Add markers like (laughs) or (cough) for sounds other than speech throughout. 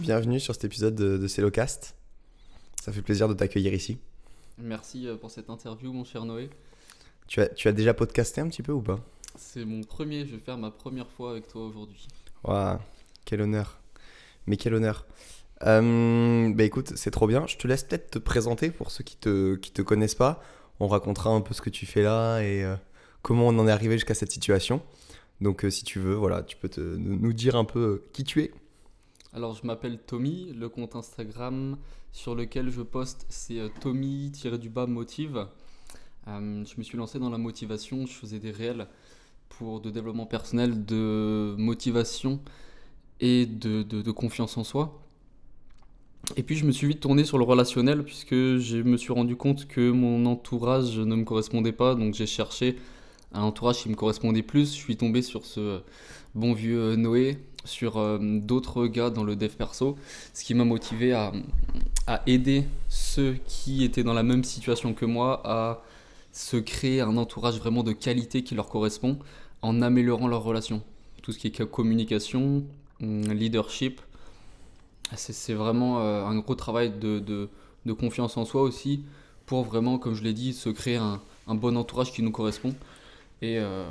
Bienvenue sur cet épisode de, de Cellocast. Ça fait plaisir de t'accueillir ici. Merci euh, pour cette interview, mon cher Noé. Tu as, tu as déjà podcasté un petit peu ou pas? C'est mon premier, je vais faire ma première fois avec toi aujourd'hui. Waouh, quel honneur. Mais quel honneur. Euh, bah écoute, c'est trop bien. Je te laisse peut-être te présenter pour ceux qui te, qui te connaissent pas. On racontera un peu ce que tu fais là et euh, comment on en est arrivé jusqu'à cette situation. Donc euh, si tu veux, voilà, tu peux te, nous dire un peu qui tu es. Alors, je m'appelle Tommy. Le compte Instagram sur lequel je poste, c'est euh, Tommy-du-bas motive. Euh, je me suis lancé dans la motivation. Je faisais des réels pour de développement personnel, de motivation et de, confiance en soi. Et puis, je me suis vite tourné sur le relationnel puisque je me suis rendu compte que mon entourage ne me correspondait pas. Donc, j'ai cherché un entourage qui me correspondait plus. Je suis tombé sur ce bon vieux euh, Noé, sur euh, d'autres gars dans le dev perso, ce qui m'a motivé à, à aider ceux qui étaient dans la même situation que moi à se créer un entourage vraiment de qualité qui leur correspond en améliorant leurs relations. Tout ce qui est communication, hum, leadership, c'est vraiment euh, un gros travail de, de- de confiance en soi aussi pour vraiment, comme je l'ai dit, se créer un, un bon entourage qui nous correspond. Et, euh,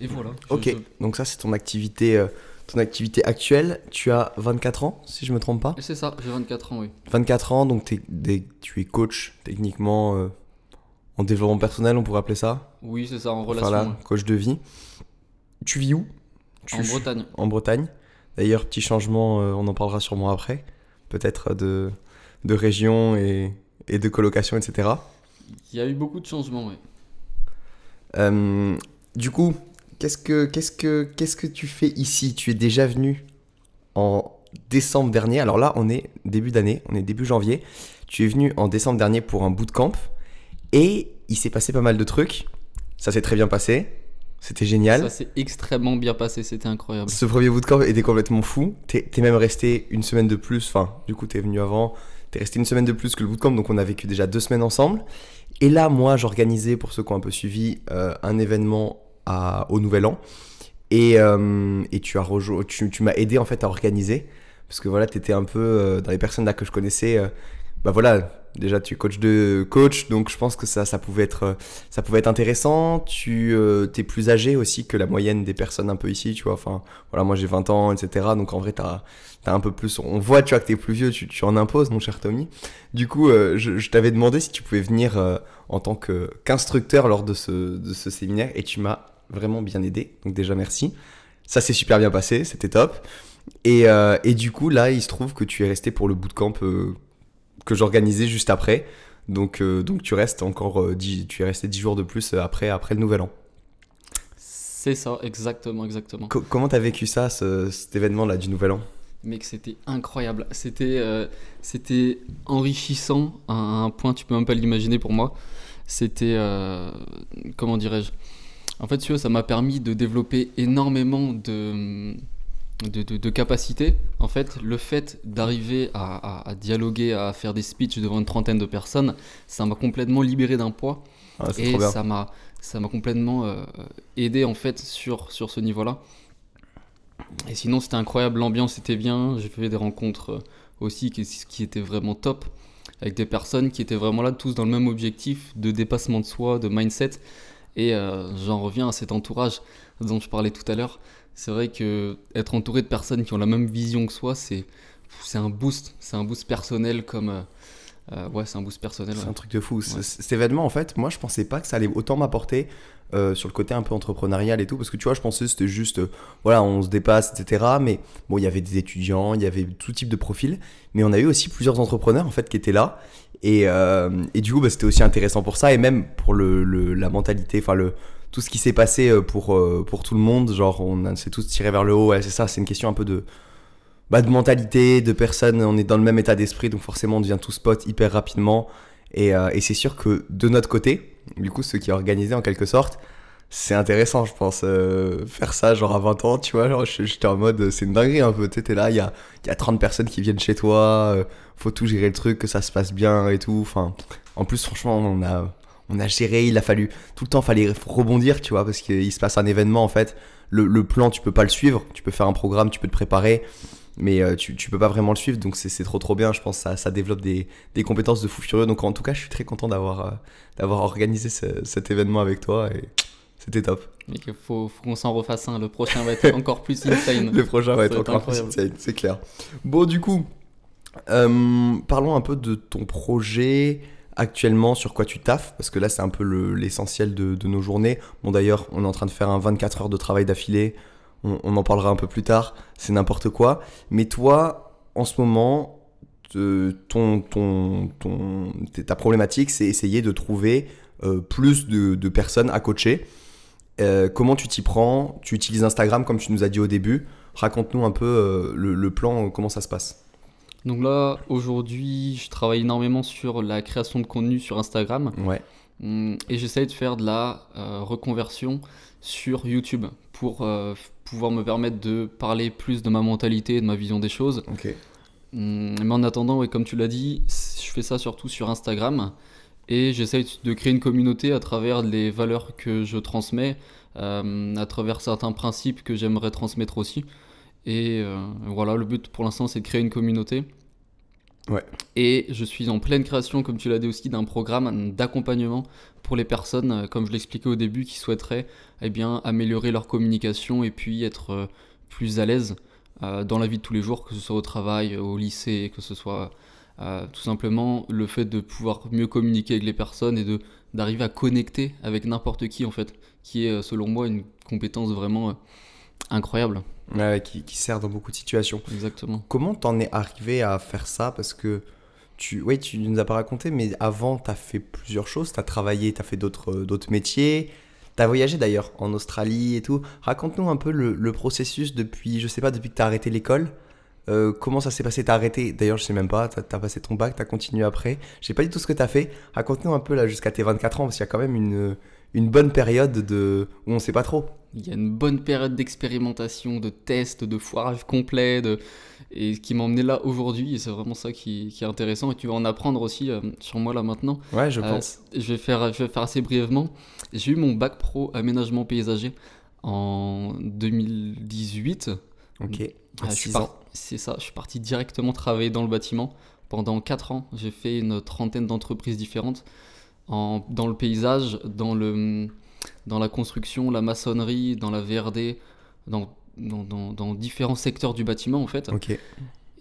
et voilà. Ok, je- donc ça c'est ton activité, euh, ton activité actuelle. Tu as 24 ans, si je me trompe pas. C'est ça, j'ai 24 ans, oui. 24 ans, donc tu es coach techniquement euh, en développement personnel, on pourrait appeler ça. Oui, c'est ça, en relation. là, ouais. coach de vie. Tu vis où? Tu- En Bretagne. En Bretagne. D'ailleurs, petit changement, euh, on en parlera sûrement après. Peut-être de, de région et, et de colocation, etc. Il y a eu beaucoup de changements, oui. Euh, du coup, qu'est-ce que, qu'est-ce, que, qu'est-ce que tu fais ici? Tu es déjà venu en décembre dernier. Alors là, on est début d'année, on est début janvier. Tu es venu en décembre dernier pour un bootcamp. Et il s'est passé pas mal de trucs. Ça s'est très bien passé. C'était génial. Ça s'est extrêmement bien passé, c'était incroyable. Ce premier bootcamp était complètement fou. T'es t'es même resté une semaine de plus. Enfin, du coup, t'es venu avant. T'es resté une semaine de plus que le bootcamp. Donc, on a vécu déjà deux semaines ensemble. Et là, moi, j'organisais, pour ceux qui ont un peu suivi, euh, un événement au Nouvel An. Et, euh, et tu, as tu, tu m'as aidé, en fait, à organiser. Parce que voilà, t'étais un peu euh, dans les personnes là que je connaissais. euh, bah voilà, déjà, tu es coach de coach. Donc, je pense que ça, ça, pouvait, être, ça pouvait être intéressant. Tu es plus âgé aussi que la moyenne des personnes un peu ici, tu vois. Enfin, voilà, moi j'ai 20 ans, etc. Donc en vrai, t'as as un peu plus. On voit, tu vois, que t'es plus vieux, tu, tu en imposes, mon cher Tommy. Du coup, je, t'avais demandé si tu pouvais venir en tant qu'instructeur lors de ce, de ce séminaire et tu m'as vraiment bien aidé. Donc déjà, merci. Ça s'est super bien passé, c'était top. Et, euh, et du coup, là, il se trouve que tu es resté pour le bootcamp euh, que j'organisais juste après. Donc, euh, donc tu restes encore, euh, dix- tu es resté 10 jours de plus euh, après, après le nouvel an. C'est ça, exactement, exactement. Co- comment t'as vécu ça, ce- cet événement-là du nouvel an? Mec, c'était incroyable. C'était euh, c'était enrichissant à un point, tu peux même pas l'imaginer pour moi. C'était. euh, comment dirais-je? En fait, tu vois, ça m'a permis de développer énormément de. De, de- de capacités. En fait, le fait d'arriver à, à- à dialoguer, à faire des speeches devant une trentaine de personnes, ça m'a complètement libéré d'un poids. Ah, et ça m'a ça m'a complètement euh, aidé en fait sur, sur ce niveau-là. Et sinon c'était incroyable, l'ambiance était bien, j'ai fait des rencontres euh, aussi qui, qui étaient vraiment top avec des personnes qui étaient vraiment là tous dans le même objectif de dépassement de soi, de mindset et euh, j'en reviens à cet entourage dont je parlais tout à l'heure. C'est vrai que être entouré de personnes qui ont la même vision que soi, c'est c'est un boost, c'est un boost personnel comme euh, ouais, c'est un boost personnel. C'est ouais. un truc de fou. Ouais. Cet événement, en fait, moi, je pensais pas que ça allait autant m'apporter euh, sur le côté un peu entrepreneurial et tout, parce que tu vois, je pensais que c'était juste, euh, voilà, on se dépasse, etc. Mais bon, il y avait des étudiants, il y avait tout type de profils, mais on a eu aussi plusieurs entrepreneurs, en fait, qui étaient là. Et, et du coup, bah, c'était aussi intéressant pour ça, et même pour le, le- la mentalité, enfin, le tout ce qui s'est passé pour, pour tout le monde, genre on s'est tous tirés vers le haut, ouais, c'est ça, c'est une question un peu de, bah, de mentalité, de personnes, on est dans le même état d'esprit, donc forcément on devient tous potes hyper rapidement. Et, euh, et c'est sûr que de notre côté, du coup, ceux qui organisé en quelque sorte, c'est intéressant, je pense, euh, faire ça genre à 20 ans, tu vois. Genre, j'étais en mode, c'est une dinguerie un peu. Tu t'es là, il y a, y a 30 personnes qui viennent chez toi, euh, faut tout gérer le truc, que ça se passe bien et tout. Enfin, en plus, franchement, on a, on a géré, il a fallu, tout le temps, fallait rebondir, tu vois, parce qu'il se passe un événement en fait. Le, le plan, tu peux pas le suivre, tu peux faire un programme, tu peux te préparer. Mais euh, tu, tu peux pas vraiment le suivre, donc c'est trop trop bien. Je pense que ça, ça développe des, des compétences de fou furieux. Donc en tout cas, je suis très content d'avoir euh, d'avoir organisé ce- cet événement avec toi et c'était top. Mais qu'il faut, faut qu'on s'en refasse un. Le prochain va être encore plus insane. (laughs) Le prochain va être encore plus insane, c'est clair. Bon, du coup, euh, parlons un peu de ton projet actuellement, sur quoi tu taffes, parce que là, c'est un peu le- l'essentiel de, de nos journées. Bon, d'ailleurs, on est en train de faire un 24 heures de travail d'affilée. On, on en parlera un peu plus tard. C'est n'importe quoi. Mais toi, en ce moment, te- ton, ton, ton, ta problématique, c'est essayer de trouver euh, plus de, de personnes à coacher. Euh, comment tu t'y prends? Tu utilises Instagram comme tu nous as dit au début. Raconte-nous un peu euh, le, le plan, comment ça se passe. Donc là, aujourd'hui, je travaille énormément sur la création de contenu sur Instagram. Ouais. Hum, Et j'essaye de faire de la reconversion sur YouTube pour pouvoir me permettre de parler plus de ma mentalité et de ma vision des choses. Ok. Hum, Mais en attendant, ouais, comme tu l'as dit, je fais ça surtout sur Instagram et j'essaye de créer une communauté à travers les valeurs que je transmets, euh, à travers certains principes que j'aimerais transmettre aussi. Et euh, voilà, le but pour l'instant, c'est de créer une communauté. Et je suis en pleine création, comme tu l'as dit aussi, d'un programme d'accompagnement pour les personnes, euh, comme je l'expliquais au début, qui souhaiteraient eh bien, améliorer leur communication et puis être euh, plus à l'aise euh, dans la vie de tous les jours, que ce soit au travail, au lycée, que ce soit tout simplement le fait de pouvoir mieux communiquer avec les personnes et d'arriver à connecter avec n'importe qui en fait, qui est selon moi une compétence vraiment incroyable. Ouais, qui, qui sert dans beaucoup de situations. Exactement. Comment t'en es arrivé à faire ça? Parce que tu, ouais, tu nous as pas raconté, mais avant, t'as fait plusieurs choses. T'as travaillé, t'as fait d'autres, euh, d'autres métiers. T'as voyagé d'ailleurs en Australie et tout. Raconte-nous un peu le, le processus depuis, je sais pas, depuis que t'as arrêté l'école. Euh, comment ça s'est passé? T'as arrêté D'ailleurs, je sais même pas. T'as as passé ton bac, t'as continué après. Je sais pas du tout ce que t'as fait. Raconte-nous un peu là jusqu'à tes 24 ans, parce qu'il y a quand même une, une bonne période de où on sait pas trop. Il y a une bonne période d'expérimentation, de tests, de foirage complet, de... et ce qui m'a emmené là aujourd'hui, et c'est vraiment ça qui, qui est intéressant, et tu vas en apprendre aussi euh, sur moi là maintenant. Ouais, je Euh, pense. je, vais faire, je vais faire assez brièvement. J'ai eu mon bac pro aménagement paysager en 2018. Ok. Euh, par-. C'est ça, je suis parti directement travailler dans le bâtiment. Pendant 4 ans, j'ai fait une trentaine d'entreprises différentes en, dans le paysage, dans, le, dans la construction, la maçonnerie, dans la VRD, dans, dans, dans- dans différents secteurs du bâtiment en fait.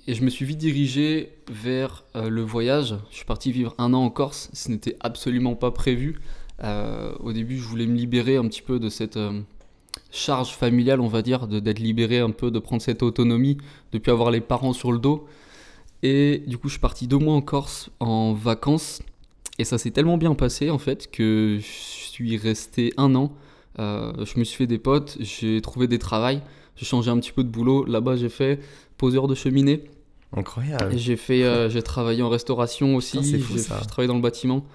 Et je me suis vite dirigé vers euh, le voyage. Je suis parti vivre un an en Corse. Ce n'était absolument pas prévu. Euh, au début, je voulais me libérer un petit peu de cette euh, charge familiale, on va dire, d'être libéré un peu, de prendre cette autonomie, de plus avoir les parents sur le dos. Et du coup, je suis parti deux mois en Corse en vacances. Et ça s'est tellement bien passé, en fait, que je suis resté un an. Euh, je me suis fait des potes, j'ai trouvé des travails, j'ai changé un petit peu de boulot. Là-bas, j'ai fait poseur de cheminée. Incroyable. J'ai fait, euh, j'ai travaillé en restauration aussi. J'ai travaillé dans le bâtiment.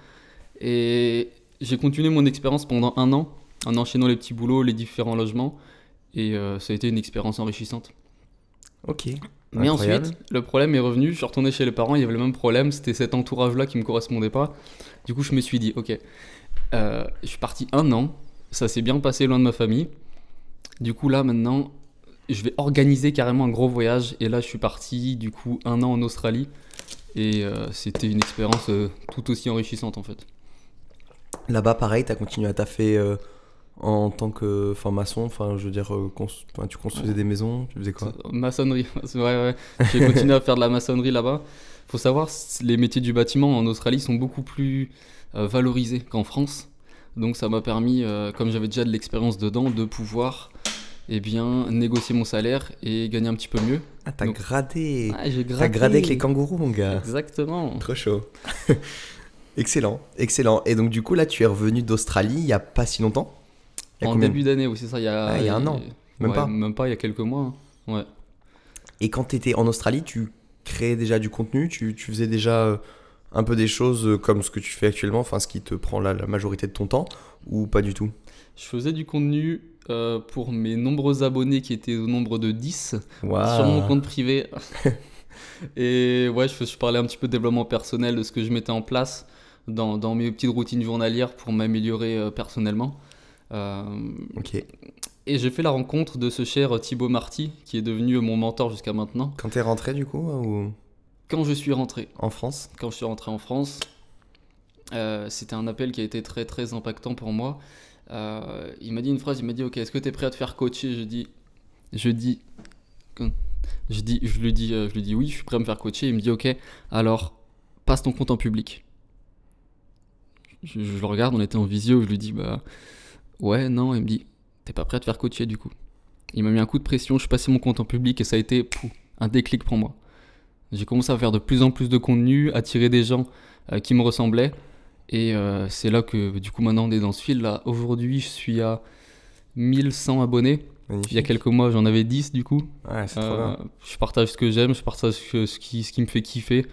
Et j'ai continué mon expérience pendant un an, en enchaînant les petits boulots, les différents logements. Et euh, ça a été une expérience enrichissante. Ok. Mais Incroyable. ensuite, le problème est revenu. Je suis retourné chez les parents, il y avait le même problème. C'était cet entourage-là qui me correspondait pas. Du coup, je me suis dit, ok, euh, je suis parti un an. Ça s'est bien passé loin de ma famille. Du coup, là, maintenant, je vais organiser carrément un gros voyage. Et là, je suis parti, du coup, un an en Australie. Et euh, c'était une expérience euh, tout aussi enrichissante, en fait. Là-bas, pareil, t'as continué à taffer en tant que enfin, maçon. Enfin, je veux dire, euh, enfin, tu construisais des maisons. Tu faisais quoi? Maçonnerie, (laughs) c'est vrai, ouais. J'ai continué à faire de la maçonnerie là-bas. Faut savoir, les métiers du bâtiment en Australie sont beaucoup plus euh, valorisés qu'en France. Donc ça m'a permis, euh, comme j'avais déjà de l'expérience dedans, de pouvoir eh bien, négocier mon salaire et gagner un petit peu mieux. Ah, t'as Donc- gradé. Ah, j'ai T'as gradé avec les kangourous, mon gars. Exactement. Trop chaud. (laughs) excellent, excellent. Et donc, du coup, là, tu es revenu d'Australie il y a pas si longtemps? Il En combien début d'année, oui, c'est ça. Il y a, Ah, il y a un an. Même ouais, pas. Même pas, il y a quelques mois. hein. Ouais. Et quand tu étais en Australie, tu créais déjà du contenu Tu, tu faisais déjà euh, un peu des choses euh, comme ce que tu fais actuellement, enfin, ce qui te prend la, la majorité de ton temps Ou pas du tout? Je faisais du contenu euh, pour mes nombreux abonnés qui étaient au nombre de 10. Waouh. sur mon compte privé. (laughs) et ouais, je, je parlais un petit peu de développement personnel, de ce que je mettais en place dans, dans mes petites routines journalières pour m'améliorer euh, personnellement. Euh, Ok. Et j'ai fait la rencontre de ce cher Thibaut Marty, qui est devenu mon mentor jusqu'à maintenant. Quand t'es rentré du coup ou Quand je suis rentré, en France quand je suis rentré en France, euh, c'était un appel qui a été très très impactant pour moi. Euh, il m'a dit une phrase, il m'a dit ok, est-ce que tu es prêt à te faire coacher? Je dis, je dis, je dis, je lui dis, je lui dis oui, je suis prêt à me faire coacher. Il me dit ok, alors passe ton compte en public. Je, je le regarde, on était en visio, je lui dis bah ouais, non, il me dit t'es pas prêt à te faire coacher du coup. Il m'a mis un coup de pression, je suis passé mon compte en public et ça a été pouf, un déclic pour moi. J'ai commencé à faire de plus en plus de contenu, attirer des gens euh, qui me ressemblaient. Et euh, c'est là que, du coup, maintenant on est dans ce fil. Là, aujourd'hui, je suis à 1100 abonnés. Magnifique. Il y a quelques mois, j'en avais 10 du coup. Ouais, c'est trop Euh, bien. je partage ce que j'aime, je partage ce, qui, ce qui me fait kiffer.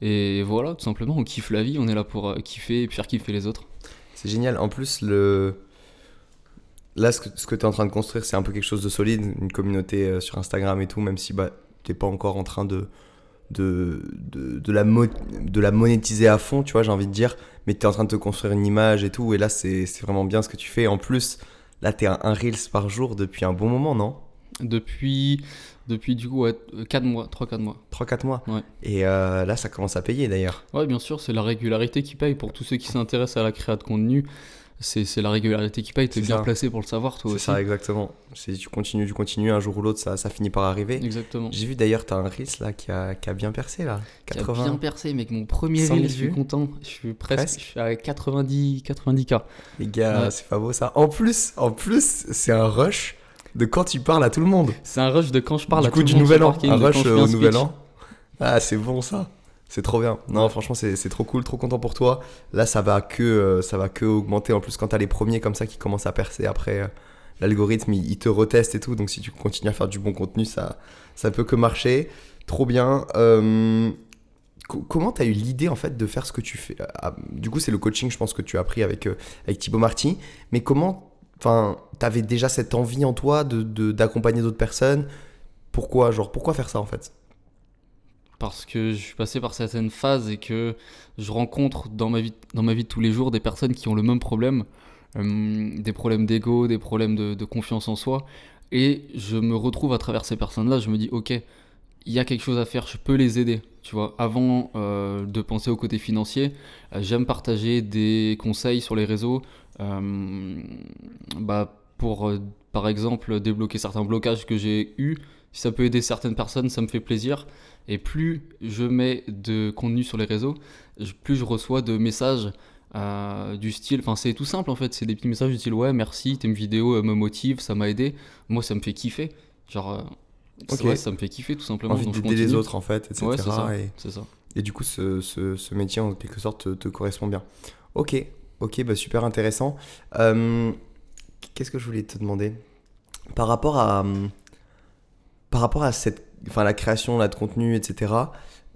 Et voilà, tout simplement, on kiffe la vie, on est là pour kiffer et faire kiffer les autres. C'est génial. En plus, le... là, ce que, tu es en train de construire, c'est un peu quelque chose de solide, une communauté euh, sur Instagram et tout, même si bah, tu pas encore en train de, de, de, de la de la monétiser à fond, tu vois, j'ai envie de dire, mais tu es en train de te construire une image et tout, et là, c'est vraiment bien ce que tu fais. En plus, là, tu es à un Reels par jour depuis un bon moment, non? Depuis, depuis du coup, 4 mois, 3-4 mois. 3-4 mois? Ouais. Et euh, là, ça commence à payer d'ailleurs. Ouais, bien sûr, c'est la régularité qui paye. Pour tous ceux qui s'intéressent à la création de contenu, c'est c'est la régularité qui paye. Tu es C'est bien ça. placé pour le savoir, toi C'est aussi. ça, exactement. C'est tu continues, tu continues, un jour ou l'autre, ça, ça finit par arriver. Exactement. J'ai vu d'ailleurs, tu as un Reels là qui a, qui a bien percé là. Qui a 80. bien percé, mec. Mon premier 100 000 reel, je suis content. Je suis presque, Presque. je suis à 90, 90K. Les gars, Ouais. c'est pas beau ça. En plus, en plus, c'est un rush de quand tu parles à tout le monde. C'est un rush de quand je parle du à coup, tout du le monde nouvel sur an. Parking, Un de quand rush au un nouvel an. Ah, c'est bon ça. C'est trop bien. Non, franchement, c'est trop cool, trop content pour toi. Là, ça va que, euh, ça va que augmenter. En plus, quand t'as les premiers comme ça qui commencent à percer après, euh, l'algorithme, il, te reteste et tout. Donc, si tu continues à faire du bon contenu, ça, ça peut que marcher. Trop bien. Euh, co- comment t'as eu l'idée en fait de faire ce que tu fais? Ah, Du coup, c'est le coaching, je pense que tu as appris avec, avec Thibaut Marty. Mais comment, enfin, t'avais déjà cette envie en toi de de- d'accompagner d'autres personnes? Pourquoi, genre, pourquoi faire ça en fait? Parce que je suis passé par certaines phases et que je rencontre dans ma vie, dans ma vie de tous les jours des personnes qui ont le même problème. euh, des problèmes d'ego, des problèmes de, confiance en soi. Et je me retrouve à travers ces personnes-là, je me dis, ok, il y a quelque chose à faire, je peux les aider. Tu vois, avant euh, de penser au côté financier, euh, j'aime partager des conseils sur les réseaux bah, pour, par exemple, débloquer certains blocages que j'ai eus. Si ça peut aider certaines personnes, ça me fait plaisir. Et plus je mets de contenu sur les réseaux, plus je reçois de messages euh, du style, enfin c'est tout simple en fait, c'est des petits messages du style ouais merci, tes vidéos euh, me motivent, ça m'a aidé. Moi ça me fait kiffer. Genre, euh, vrai, ça me fait kiffer tout simplement. Envie d'aider les autres en fait, etc. Ouais, c'est ça. et, C'est ça. et du coup, ce, ce, ce métier en quelque sorte te, te correspond bien. Ok, ok, bah super intéressant. Qu'est-ce que je voulais te demander? Par rapport à, hum, par rapport à cette, enfin, la création là, de contenu, etc.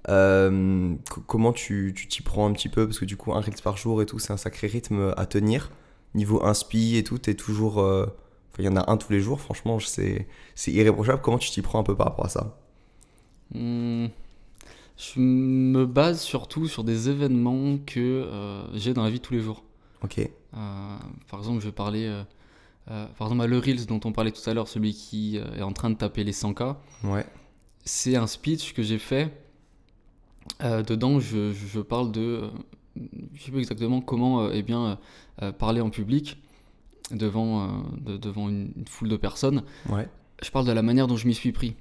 euh, co- comment tu tu t'y prends un petit peu? Parce que du coup, un Reels par jour et tout, c'est un sacré rythme à tenir. Niveau inspi et tout, t'es toujours. euh, enfin, Il y en a un tous les jours, franchement, c'est irréprochable. Comment tu t'y prends un peu par rapport à ça? Hmm, Je me base surtout sur des événements que euh, j'ai dans la vie de tous les jours. Ok, par exemple, je vais parler, par exemple, à le Reels dont on parlait tout à l'heure, celui qui est en train de taper les 100K. ouais, C'est un speech que j'ai fait. Euh, dedans, je, je parle de, euh, je sais pas exactement comment, euh, eh bien, parler en public devant, de- devant une, une foule de personnes. ouais. Je parle de la manière dont je m'y suis pris.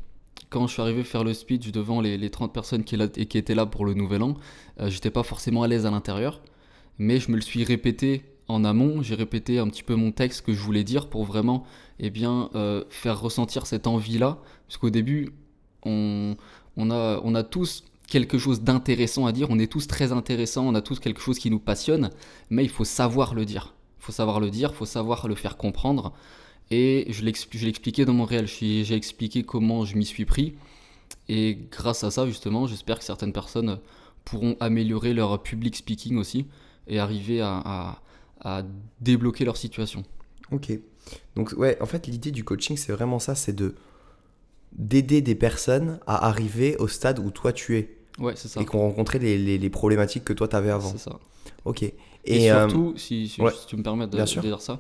Quand je suis arrivé faire le speech devant les, les 30 personnes qui, là- et qui étaient là pour le nouvel an, euh, j'étais pas forcément à l'aise à l'intérieur, mais je me le suis répété en amont, j'ai répété un petit peu mon texte que je voulais dire pour vraiment eh bien, euh, faire ressentir cette envie-là, parce qu'au début, on, a, tous quelque chose d'intéressant à dire, on est tous très intéressants, on a tous quelque chose qui nous passionne, mais il faut savoir le dire. Il faut savoir le dire, il faut savoir le faire comprendre. Et je l'expli- je l'ai expliqué dans mon réel, j'ai expliqué comment je m'y suis pris. Et grâce à ça, justement, j'espère que certaines personnes pourront améliorer leur public speaking aussi et arriver à- à débloquer leur situation. Ok. Donc ouais, en fait l'idée du coaching c'est vraiment ça, c'est de d'aider des personnes à arriver au stade où toi tu es Ouais, c'est ça. et qu'on rencontrait les, les, les problématiques que toi t'avais avant. C'est ça. Ok. Et, Et, euh, surtout, si, si- ouais. si tu me permets de, dire ça,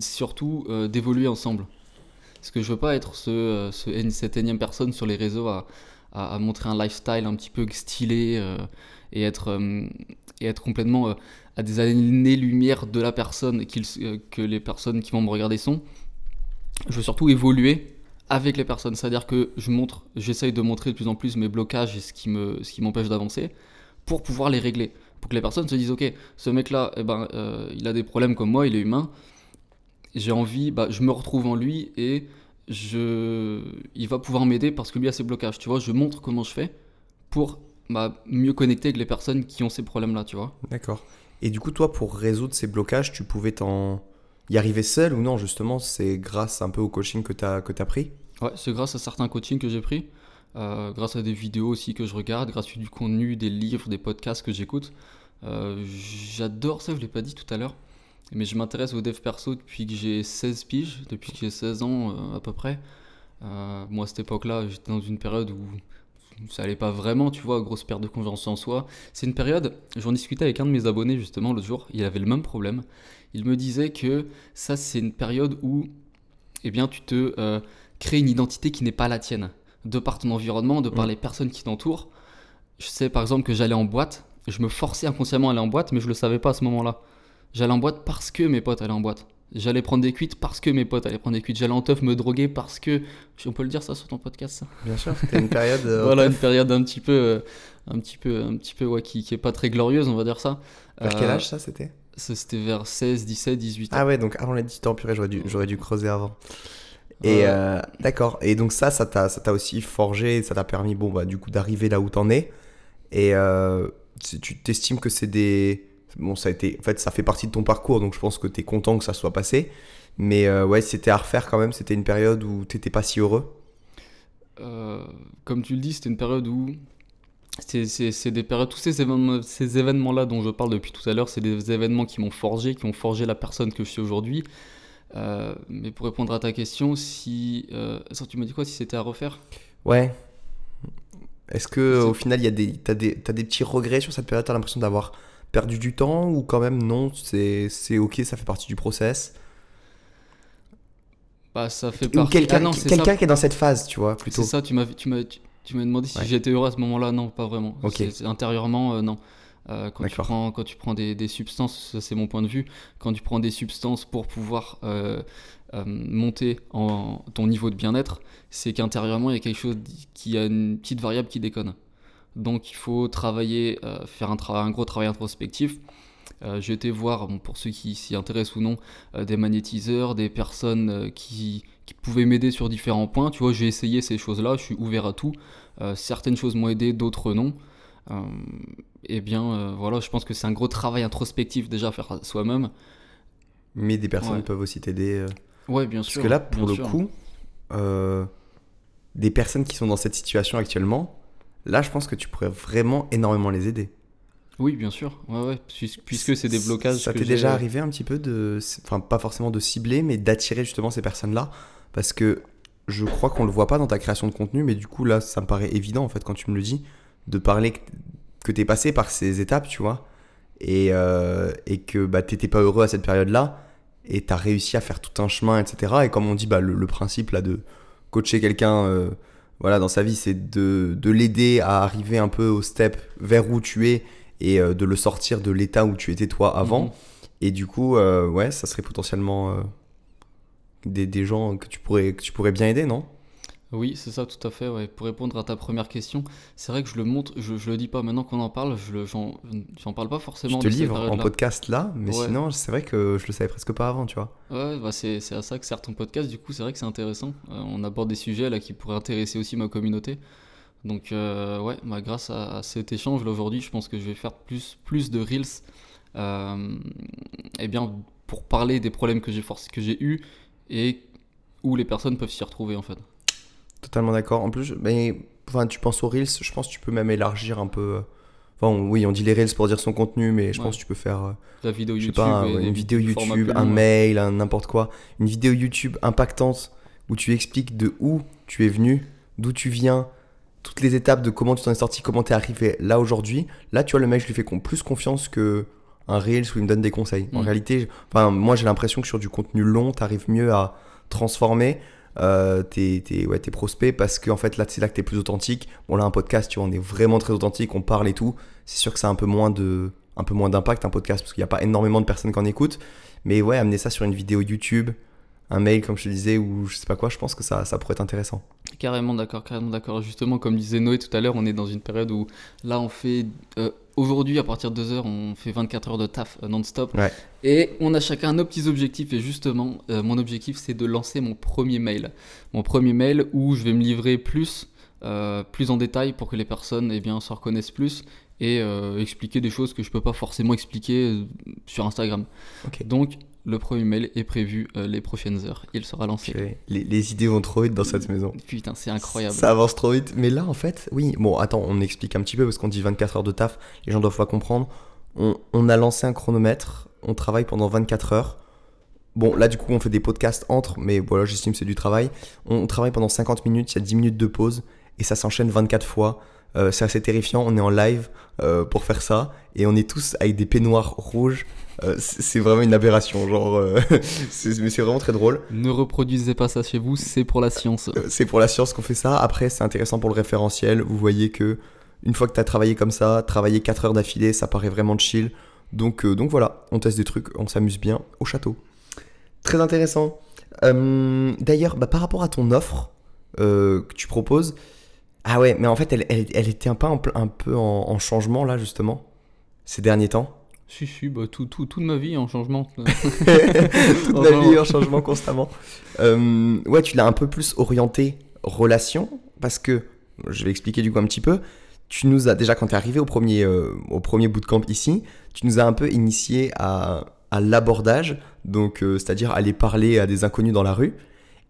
surtout euh, d'évoluer ensemble. Parce que je veux pas être ce, ce- cette énième personne sur les réseaux à, à- à montrer un lifestyle un petit peu stylé euh, et, être, euh, et être complètement euh, à des années-lumière de la personne euh, que les personnes qui vont me regarder sont. Je veux surtout évoluer avec les personnes. C'est-à-dire que je montre, j'essaye de montrer de plus en plus mes blocages et ce qui me, ce qui m'empêche d'avancer pour pouvoir les régler. Pour que les personnes se disent, ok, ce mec-là, eh ben, euh, il a des problèmes comme moi, il est humain. J'ai envie, bah, je me retrouve en lui et je, il va pouvoir m'aider parce que lui a ses blocages. Tu vois, je montre comment je fais pour bah, mieux connecter avec les personnes qui ont ces problèmes-là, tu vois. D'accord. Et du coup, toi, pour résoudre ces blocages, tu pouvais t'en y arriver seul ou non Justement, c'est grâce un peu au coaching que tu as, pris Ouais, c'est grâce à certains coachings que j'ai pris, euh, grâce à des vidéos aussi que je regarde, grâce à du contenu, des livres, des podcasts que j'écoute. Euh, J'adore ça, je l'ai pas dit tout à l'heure, mais je m'intéresse au dev perso depuis que j'ai 16 piges, depuis que j'ai 16 ans euh, à peu près. Moi, à cette époque-là, j'étais dans une période où ça allait pas vraiment, tu vois, grosse perte de confiance en soi. C'est une période, j'en discutais avec un de mes abonnés justement l'autre jour, il avait le même problème. Il me disait que ça, c'est une période où, eh bien, tu te euh, crées une identité qui n'est pas la tienne, de par ton environnement, de par Mm. les personnes qui t'entourent. Je sais par exemple que j'allais en boîte, je me forçais inconsciemment à aller en boîte, mais je le savais pas à ce moment-là. J'allais en boîte parce que mes potes allaient en boîte. J'allais prendre des cuites parce que mes potes allaient prendre des cuites. J'allais en teuf me droguer parce que. On peut le dire ça sur ton podcast, ça? Bien sûr. C'était une période. euh, (laughs) voilà une période un petit peu euh, un petit peu un petit peu ouais qui, qui est pas très glorieuse on va dire ça Vers quel Euh, âge ça c'était? c'était vers 16 17 18 ans Ah ouais, donc avant les 18 ans, purée, j'aurais dû, j'aurais dû creuser avant. Et euh, d'accord. Et donc ça, ça t'a, ça t'a aussi forgé, ça t'a permis, bon bah du coup d'arriver là où t'en es. Et euh, tu t'estimes que c'est des, bon ça a été, en fait ça fait partie de ton parcours, donc je pense que t'es content que ça soit passé. Mais euh, ouais, c'était à refaire quand même, c'était une période où t'étais pas si heureux. Euh, comme tu le dis c'était une période où c'est, des périodes tous ces événements ces événements dont je parle depuis tout à l'heure c'est des événements qui m'ont forgé qui ont forgé la personne que je suis aujourd'hui Euh, mais pour répondre à ta question si ça, tu m'as dit quoi si c'était à refaire? Ouais. Est-ce que C'est- au final, il y a des, t'as des, t'as des petits regrets sur cette période? T'as l'impression d'avoir perdu du temps ou quand même non C'est, c'est ok, ça fait partie du process? bah ça fait Ou partie quelqu'un, Ah non, ça. qui est dans cette phase, tu vois, plutôt. C'est ça, tu m'as tu m'as tu, tu m'as demandé si Ouais. j'étais heureux à ce moment-là. Non, pas vraiment. Ok. C'est- c'est intérieurement, euh, non. Euh, quand, tu prends, quand tu prends des, des substances, ça, c'est mon point de vue, quand tu prends des substances pour pouvoir euh, euh, monter en ton niveau de bien-être, c'est qu'intérieurement, il y a quelque chose qui a une petite variable qui déconne. Donc il faut travailler, euh, faire un, tra- un gros travail introspectif. Euh, J'ai été voir, bon, pour ceux qui s'y intéressent ou non, euh, des magnétiseurs, des personnes euh, qui, qui pouvaient m'aider sur différents points. Tu vois, j'ai essayé ces choses-là, je suis ouvert à tout. Certaines choses m'ont aidé, d'autres non. Euh, eh bien, voilà, je pense que c'est un gros travail introspectif déjà à faire soi-même. Mais des personnes Ouais. peuvent aussi t'aider. Ouais, bien Parce sûr. que là, pour le sûr. coup, des personnes qui sont dans cette situation actuellement, là, je pense que tu pourrais vraiment énormément les aider. Oui, bien sûr. Ouais, ouais, puis- puisque c'est des blocages. Ça t'est déjà arrivé un petit peu de. Enfin, pas forcément de cibler, mais d'attirer justement ces personnes-là? Parce que je crois qu'on le voit pas dans ta création de contenu, mais du coup, là, ça me paraît évident, en fait, quand tu me le dis, de parler que, que t'es passé par ces étapes, tu vois, et, euh, et que bah, t'étais pas heureux à cette période-là, et t'as réussi à faire tout un chemin, etc. Et comme on dit, bah, le, le principe là de coacher quelqu'un euh, voilà, dans sa vie, c'est de, de l'aider à arriver un peu au step vers où tu es et euh, de le sortir de l'état où tu étais toi avant. Mhm. Et du coup, euh, ouais, ça serait potentiellement euh, des, des gens que tu, pourrais, que tu pourrais bien aider, non? Oui, c'est ça, tout à fait. Ouais. Pour répondre à ta première question, c'est vrai que je le montre, je, je le dis pas maintenant qu'on en parle, je le- j'en j'en parle pas Je forcément. te de cette livre en période-là. podcast là, mais Ouais. sinon, c'est vrai que je le savais presque pas avant, tu vois. Ouais, bah c'est c'est à ça que sert ton podcast, du coup, c'est vrai que c'est intéressant. Euh, on aborde des sujets là qui pourraient intéresser aussi ma communauté. Donc, euh, ouais, bah, grâce à, à cet échange là aujourd'hui, je pense que je vais faire plus, plus de Reels. Euh, eh bien, pour parler des problèmes que j'ai forc- que j'ai eus et où les personnes peuvent s'y retrouver en fait. Totalement d'accord. En plus, mais, enfin, tu penses aux Reels, je pense que tu peux même élargir un peu. euh, Enfin, on- oui, on dit les Reels pour dire son contenu, mais je Ouais. pense que tu peux faire. euh, La vidéo je sais YouTube, pas, une vidéo YouTube, un mail, un n'importe quoi. Une vidéo YouTube impactante où tu expliques de où tu es venu, d'où tu viens, toutes les étapes de comment tu t'en es sorti, comment tu es arrivé là aujourd'hui. Là, tu vois, le mec, je lui fais plus confiance que un Reels où il me donne des conseils. En Mm. réalité, enfin, moi, j'ai l'impression que sur du contenu long, tu arrives mieux à transformer. Euh, tes, tes, ouais, tes prospects parce qu'en fait là c'est là que tu es plus authentique. Bon là un podcast, tu vois, on est vraiment très authentique, on parle et tout. C'est sûr que ça a un peu moins de un peu moins d'impact un podcast parce qu'il n'y a pas énormément de personnes qui en écoutent. Mais ouais, amener ça sur une vidéo YouTube, un mail comme je te disais ou je sais pas quoi, je pense que ça, ça pourrait être intéressant. Carrément d'accord, carrément d'accord. Justement, comme disait Noé tout à l'heure, on est dans une période où là on fait euh, aujourd'hui à partir de 2 heures, on fait 24 heures de taf euh, non-stop Ouais. et on a chacun nos petits objectifs. Et justement, euh, mon objectif c'est de lancer mon premier mail, mon premier mail où je vais me livrer plus, euh, plus en détail pour que les personnes eh bien, se reconnaissent plus et euh, expliquer des choses que je peux pas forcément expliquer sur Instagram. Donc le premier mail est prévu euh, les prochaines heures. Il sera lancé. Les, les idées vont trop vite dans cette maison. Putain, c'est incroyable. Ça avance trop vite. Mais là, en fait, oui. Bon, attends, on explique un petit peu parce qu'on dit 24 heures de taf. Les gens doivent pas comprendre. On, on a lancé un chronomètre. On travaille pendant 24 heures. Bon, là, du coup, on fait des podcasts entre, mais voilà, j'estime que c'est du travail. On travaille pendant 50 minutes, il y a 10 minutes de pause, et ça s'enchaîne 24 fois. Euh, c'est assez terrifiant, on est en live euh, pour faire ça, et on est tous avec des peignoirs rouges. Euh, c'est vraiment une aberration, genre, euh, (laughs) mais c'est vraiment très drôle. Ne reproduisez pas ça chez vous, c'est pour la science. Euh, C'est pour la science qu'on fait ça. Après, c'est intéressant pour le référentiel. Vous voyez que une fois que tu as travaillé comme ça, travailler 4 heures d'affilée, ça paraît vraiment chill. Donc, euh, donc voilà, on teste des trucs, on s'amuse bien au château. Très intéressant. D'ailleurs, bah, par rapport à ton offre que tu proposes, ah ouais, mais en fait, elle, elle, elle était un peu, un peu en, en changement là, justement, ces derniers temps. Si, si, bah, tout, tout, toute ma vie en changement. (laughs) (laughs) Toute Oh, non. vie en changement constamment. Euh, ouais, tu l'as un peu plus orienté relation parce que je vais expliquer du coup un petit peu. Tu nous as déjà quand tu es arrivé au premier euh, au premier bootcamp ici, tu nous as un peu initié à, à l'abordage, donc euh, c'est-à-dire aller parler à des inconnus dans la rue.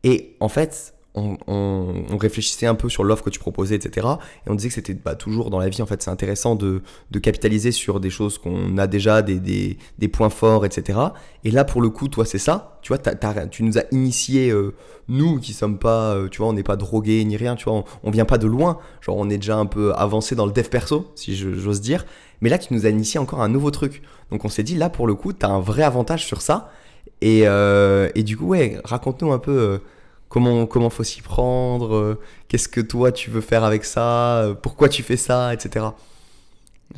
Et en fait, on, réfléchissait un peu sur l'offre que tu proposais, etc. Et on disait que c'était bah, toujours dans la vie, en fait, c'est intéressant de, de capitaliser sur des choses qu'on a déjà, des, des, des points forts, etc. Et là, pour le coup, toi, c'est ça. Tu vois, t'as- tu nous as initié, euh, nous qui sommes pas, euh, tu vois, on n'est pas drogués ni rien, tu vois, on, vient pas de loin. Genre, on est déjà un peu avancé dans le dev perso, si j'ose dire. Mais là, tu nous as initié encore un nouveau truc. Donc, on s'est dit, là, pour le coup, tu as un vrai avantage sur ça. Et, euh, et du coup, ouais, raconte-nous un peu comment comment faut s'y prendre, euh, qu'est-ce que toi tu veux faire avec ça, euh, pourquoi tu fais ça, etc.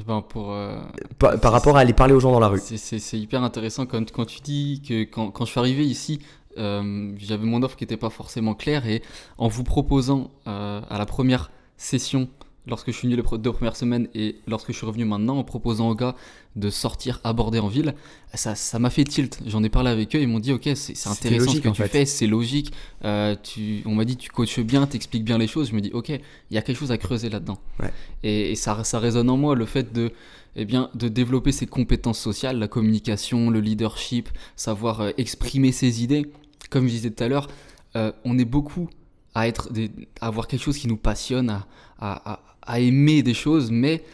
Ben, pour, euh, Par, par rapport à aller parler aux gens dans la rue. c'est- hyper intéressant quand, quand tu dis que quand, quand je suis arrivé ici, euh, j'avais mon offre qui n'était pas forcément claire et en vous proposant euh, à la première session, lorsque je suis venu les deux premières semaines et lorsque je suis revenu maintenant, en proposant aux gars de sortir aborder en ville, ça ça m'a fait tilt. J'en ai parlé avec eux, ils m'ont dit ok, c'est intéressant logique, ce que tu fait. fais, c'est logique. Euh, tu, on m'a dit tu coaches bien, t'expliques bien les choses. Je me dis ok, il y a quelque chose à creuser là-dedans. Ouais. Et, et ça, ça résonne en moi le fait de, eh bien, de développer ses compétences sociales, la communication, le leadership, savoir euh, exprimer ses idées. Comme je disais tout à l'heure, euh, on est beaucoup à, être des, à avoir quelque chose qui nous passionne, à, à, à- à aimer des choses, mais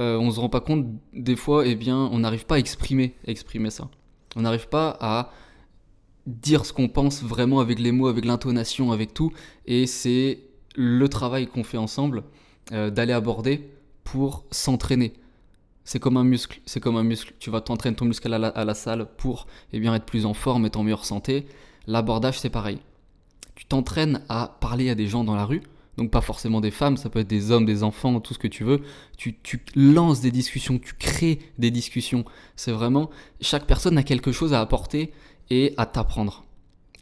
euh, on se rend pas compte des fois, eh bien, on n'arrive pas à exprimer, exprimer ça. On n'arrive pas à dire ce qu'on pense vraiment avec les mots, avec l'intonation, avec tout. Et c'est le travail qu'on fait ensemble euh, d'aller aborder pour s'entraîner. C'est comme un muscle, c'est comme un muscle. Tu vas t'entraîner ton muscle à la, à la salle pour eh bien, être plus en forme, être en meilleure santé. L'abordage, c'est pareil. Tu t'entraînes à parler à des gens dans la rue, donc pas forcément des femmes, ça peut être des hommes, des enfants, tout ce que tu veux. Tu, tu lances des discussions, tu crées des discussions. C'est vraiment, chaque personne a quelque chose à apporter et à t'apprendre.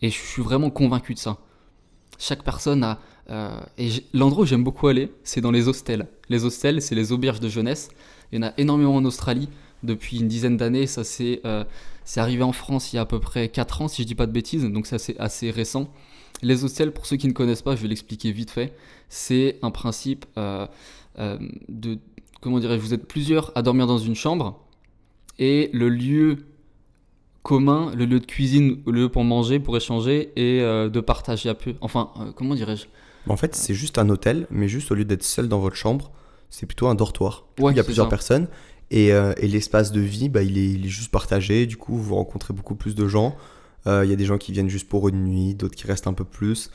Et je suis vraiment convaincu de ça. Chaque personne a... euh, et l'endroit où j'aime beaucoup aller, c'est dans les hostels. Les hostels, c'est les auberges de jeunesse. Il y en a énormément en Australie depuis une dizaine d'années. Ça, c'est euh, arrivé en France il y a à peu près 4 ans, si je dis pas de bêtises. Donc, ça, c'est assez récent. Les hostels, pour ceux qui ne connaissent pas, je vais l'expliquer vite fait. C'est un principe euh, euh, de... Comment dirais-je Vous êtes plusieurs à dormir dans une chambre. Et le lieu commun, le lieu de cuisine, le lieu pour manger, pour échanger et euh, de partager un peu. Enfin, comment dirais-je? En fait, c'est juste un hôtel, mais juste au lieu d'être seul dans votre chambre, c'est plutôt un dortoir. Ouais, il y a plusieurs ça. personnes et, et l'espace de vie, bah, il, est, il est juste partagé. Du coup, vous rencontrez beaucoup plus de gens. Euh, Il y a des gens qui viennent juste pour une nuit, d'autres qui restent un peu plus.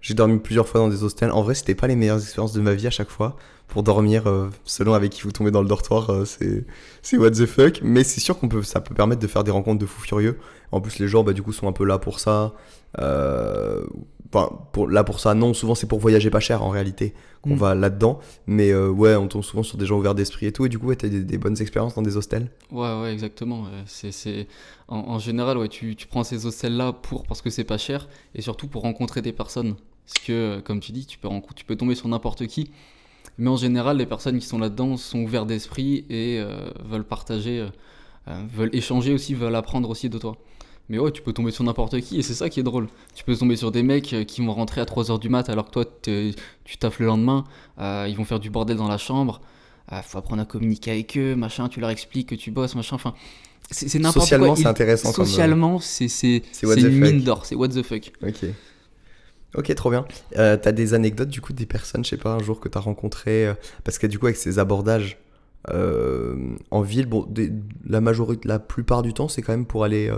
J'ai dormi plusieurs fois dans des hostels. En vrai, c'était pas les meilleures expériences de ma vie à chaque fois. Pour dormir, euh, selon avec qui vous tombez dans le dortoir, euh, c'est c'est what the fuck. Mais c'est sûr qu'on peut, ça peut permettre de faire des rencontres de fous furieux. En plus, les gens, bah, du coup, sont un peu là pour ça. Euh, Enfin, pour, là pour ça, non, souvent c'est pour voyager pas cher en réalité qu'on Mm. va là-dedans. Mais euh, ouais, on tombe souvent sur des gens ouverts d'esprit et tout. Et du coup, ouais, t'as des, des bonnes expériences dans des hostels. Ouais, ouais, exactement. ouais. C'est, c'est... En, en général, ouais, tu, tu prends ces hostels-là pour, parce que c'est pas cher et surtout pour rencontrer des personnes. Parce que, euh, comme tu dis, tu peux, tu peux tomber sur n'importe qui. Mais en général, les personnes qui sont là-dedans sont ouvertes d'esprit et euh, veulent partager, euh, euh, veulent échanger aussi, veulent apprendre aussi de toi. Mais ouais, tu peux tomber sur n'importe qui et c'est ça qui est drôle. Tu peux tomber sur des mecs euh, qui vont rentrer à 3h du mat alors que toi, tu taffes le lendemain. Euh, ils vont faire du bordel dans la chambre. Euh, faut apprendre à communiquer avec eux, machin. Tu leur expliques que tu bosses, machin. Enfin, c'est c'est n'importe Socialement, quoi. c'est Ils- intéressant comme, euh, Socialement, c'est c'est c'est c'est une mine d'or. C'est what the fuck. Ok. Ok, trop bien. Euh, t'as des anecdotes du coup des personnes, je sais pas, un jour que t'as rencontré euh, Parce que du coup, avec ces abordages euh, en ville, bon, des- la majorité, la plupart du temps, c'est quand même pour aller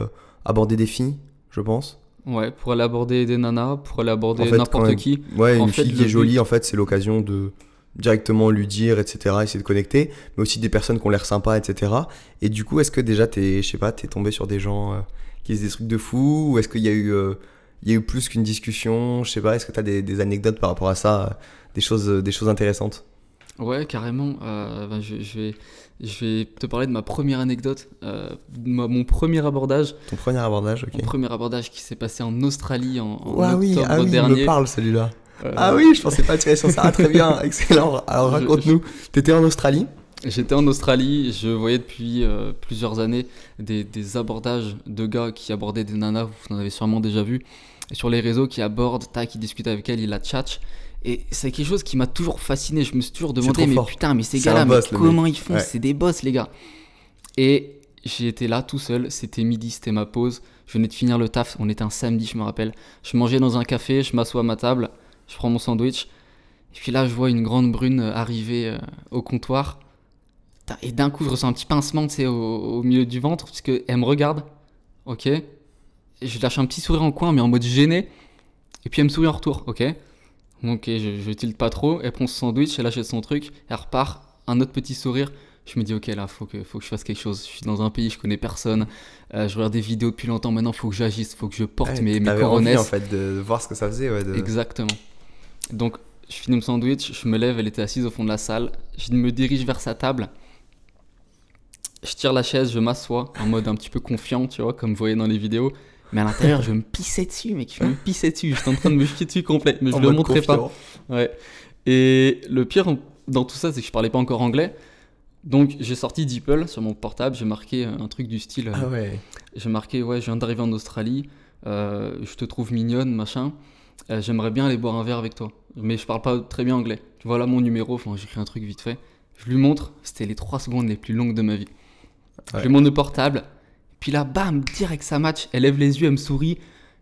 aborder des filles, je pense. Ouais, pour aller aborder des nanas, pour aller aborder En fait, quand n'importe qui. Ouais, En une fait, fille qui est jolie, but- en fait, c'est l'occasion de directement lui dire, etc., essayer de connecter, mais aussi des personnes qui ont l'air sympas, etc. Et du coup, est-ce que déjà, t'es, je sais pas, t'es tombé sur des gens euh, qui disent des trucs de fou, ou est-ce qu'il y a eu, euh, il y a eu plus qu'une discussion, je sais pas, est-ce que t'as des, des anecdotes par rapport à ça, euh, des choses, des choses intéressantes? Ouais, carrément. Euh, ben, je, je vais, je vais te parler de ma première anecdote, euh, mon premier abordage. Ton premier abordage, ok. Mon premier abordage qui s'est passé en Australie en, en Ah oui, octobre ah oui, il dernier. me parle celui-là. Euh, Ah oui, je pensais pas tirer sur ça. Ah, très bien, (laughs) excellent. Alors raconte-nous. T'étais en Australie J'étais en Australie, je voyais depuis euh, plusieurs années des, des abordages de gars qui abordaient des nanas, vous en avez sûrement déjà vu, sur les réseaux qui abordent, tac, qui discutent avec elle, il la tchatch. Et c'est quelque chose qui m'a toujours fasciné, je me suis toujours demandé, mais fort. putain, mais ces gars-là, comment ils font? Ouais. C'est des boss, les gars. Et été là tout seul, c'était midi, c'était ma pause, je venais de finir le taf, on était un samedi, je me rappelle. Je mangeais dans un café, je m'assois à ma table, je prends mon sandwich, et puis là, je vois une grande brune euh, arriver euh, au comptoir. Et d'un coup, je ressens un petit pincement, tu sais, au, au milieu du ventre, parce qu'elle me regarde. Ok. Et je lâche un petit sourire en coin, mais en mode gêné. Et puis elle me sourit en retour, ok. Ok, je, je tilte pas trop. Elle prend son sandwich, elle achète son truc, elle repart. Un autre petit sourire. Je me dis, ok, là, faut que, faut que je fasse quelque chose. Je suis dans un pays, je connais personne. Euh, je regarde des vidéos depuis longtemps. Maintenant, faut que j'agisse, faut que je porte Ouais, mes, mes envie en fait de voir ce que ça faisait. Ouais, de- Exactement. Donc, je finis mon sandwich, je me lève, elle était assise au fond de la salle. Je me dirige vers sa table. Je tire la chaise, je m'assois en mode un petit peu confiant, tu vois, comme vous voyez dans les vidéos. Mais à l'intérieur, je me pissais dessus, mec. Je me (laughs) pissais dessus. J'étais en train de me chier dessus complet. Mais je en le montrais pas. Ouais. Et le pire dans tout ça, c'est que je parlais pas encore anglais. Donc, j'ai sorti DeepL sur mon portable. J'ai marqué un truc du style. euh, Ah ouais. j'ai marqué, ouais, je viens d'arriver en Australie, euh, je te trouve mignonne, machin. Euh, J'aimerais bien aller boire un verre avec toi. Mais je parle pas très bien anglais. Voilà mon numéro, enfin, j'écris un truc vite fait. Je lui montre, c'était les 3 secondes les plus longues de ma vie. Ouais. Je lui montre le portable, puis là, bam, direct ça match. Elle lève les yeux, elle me sourit,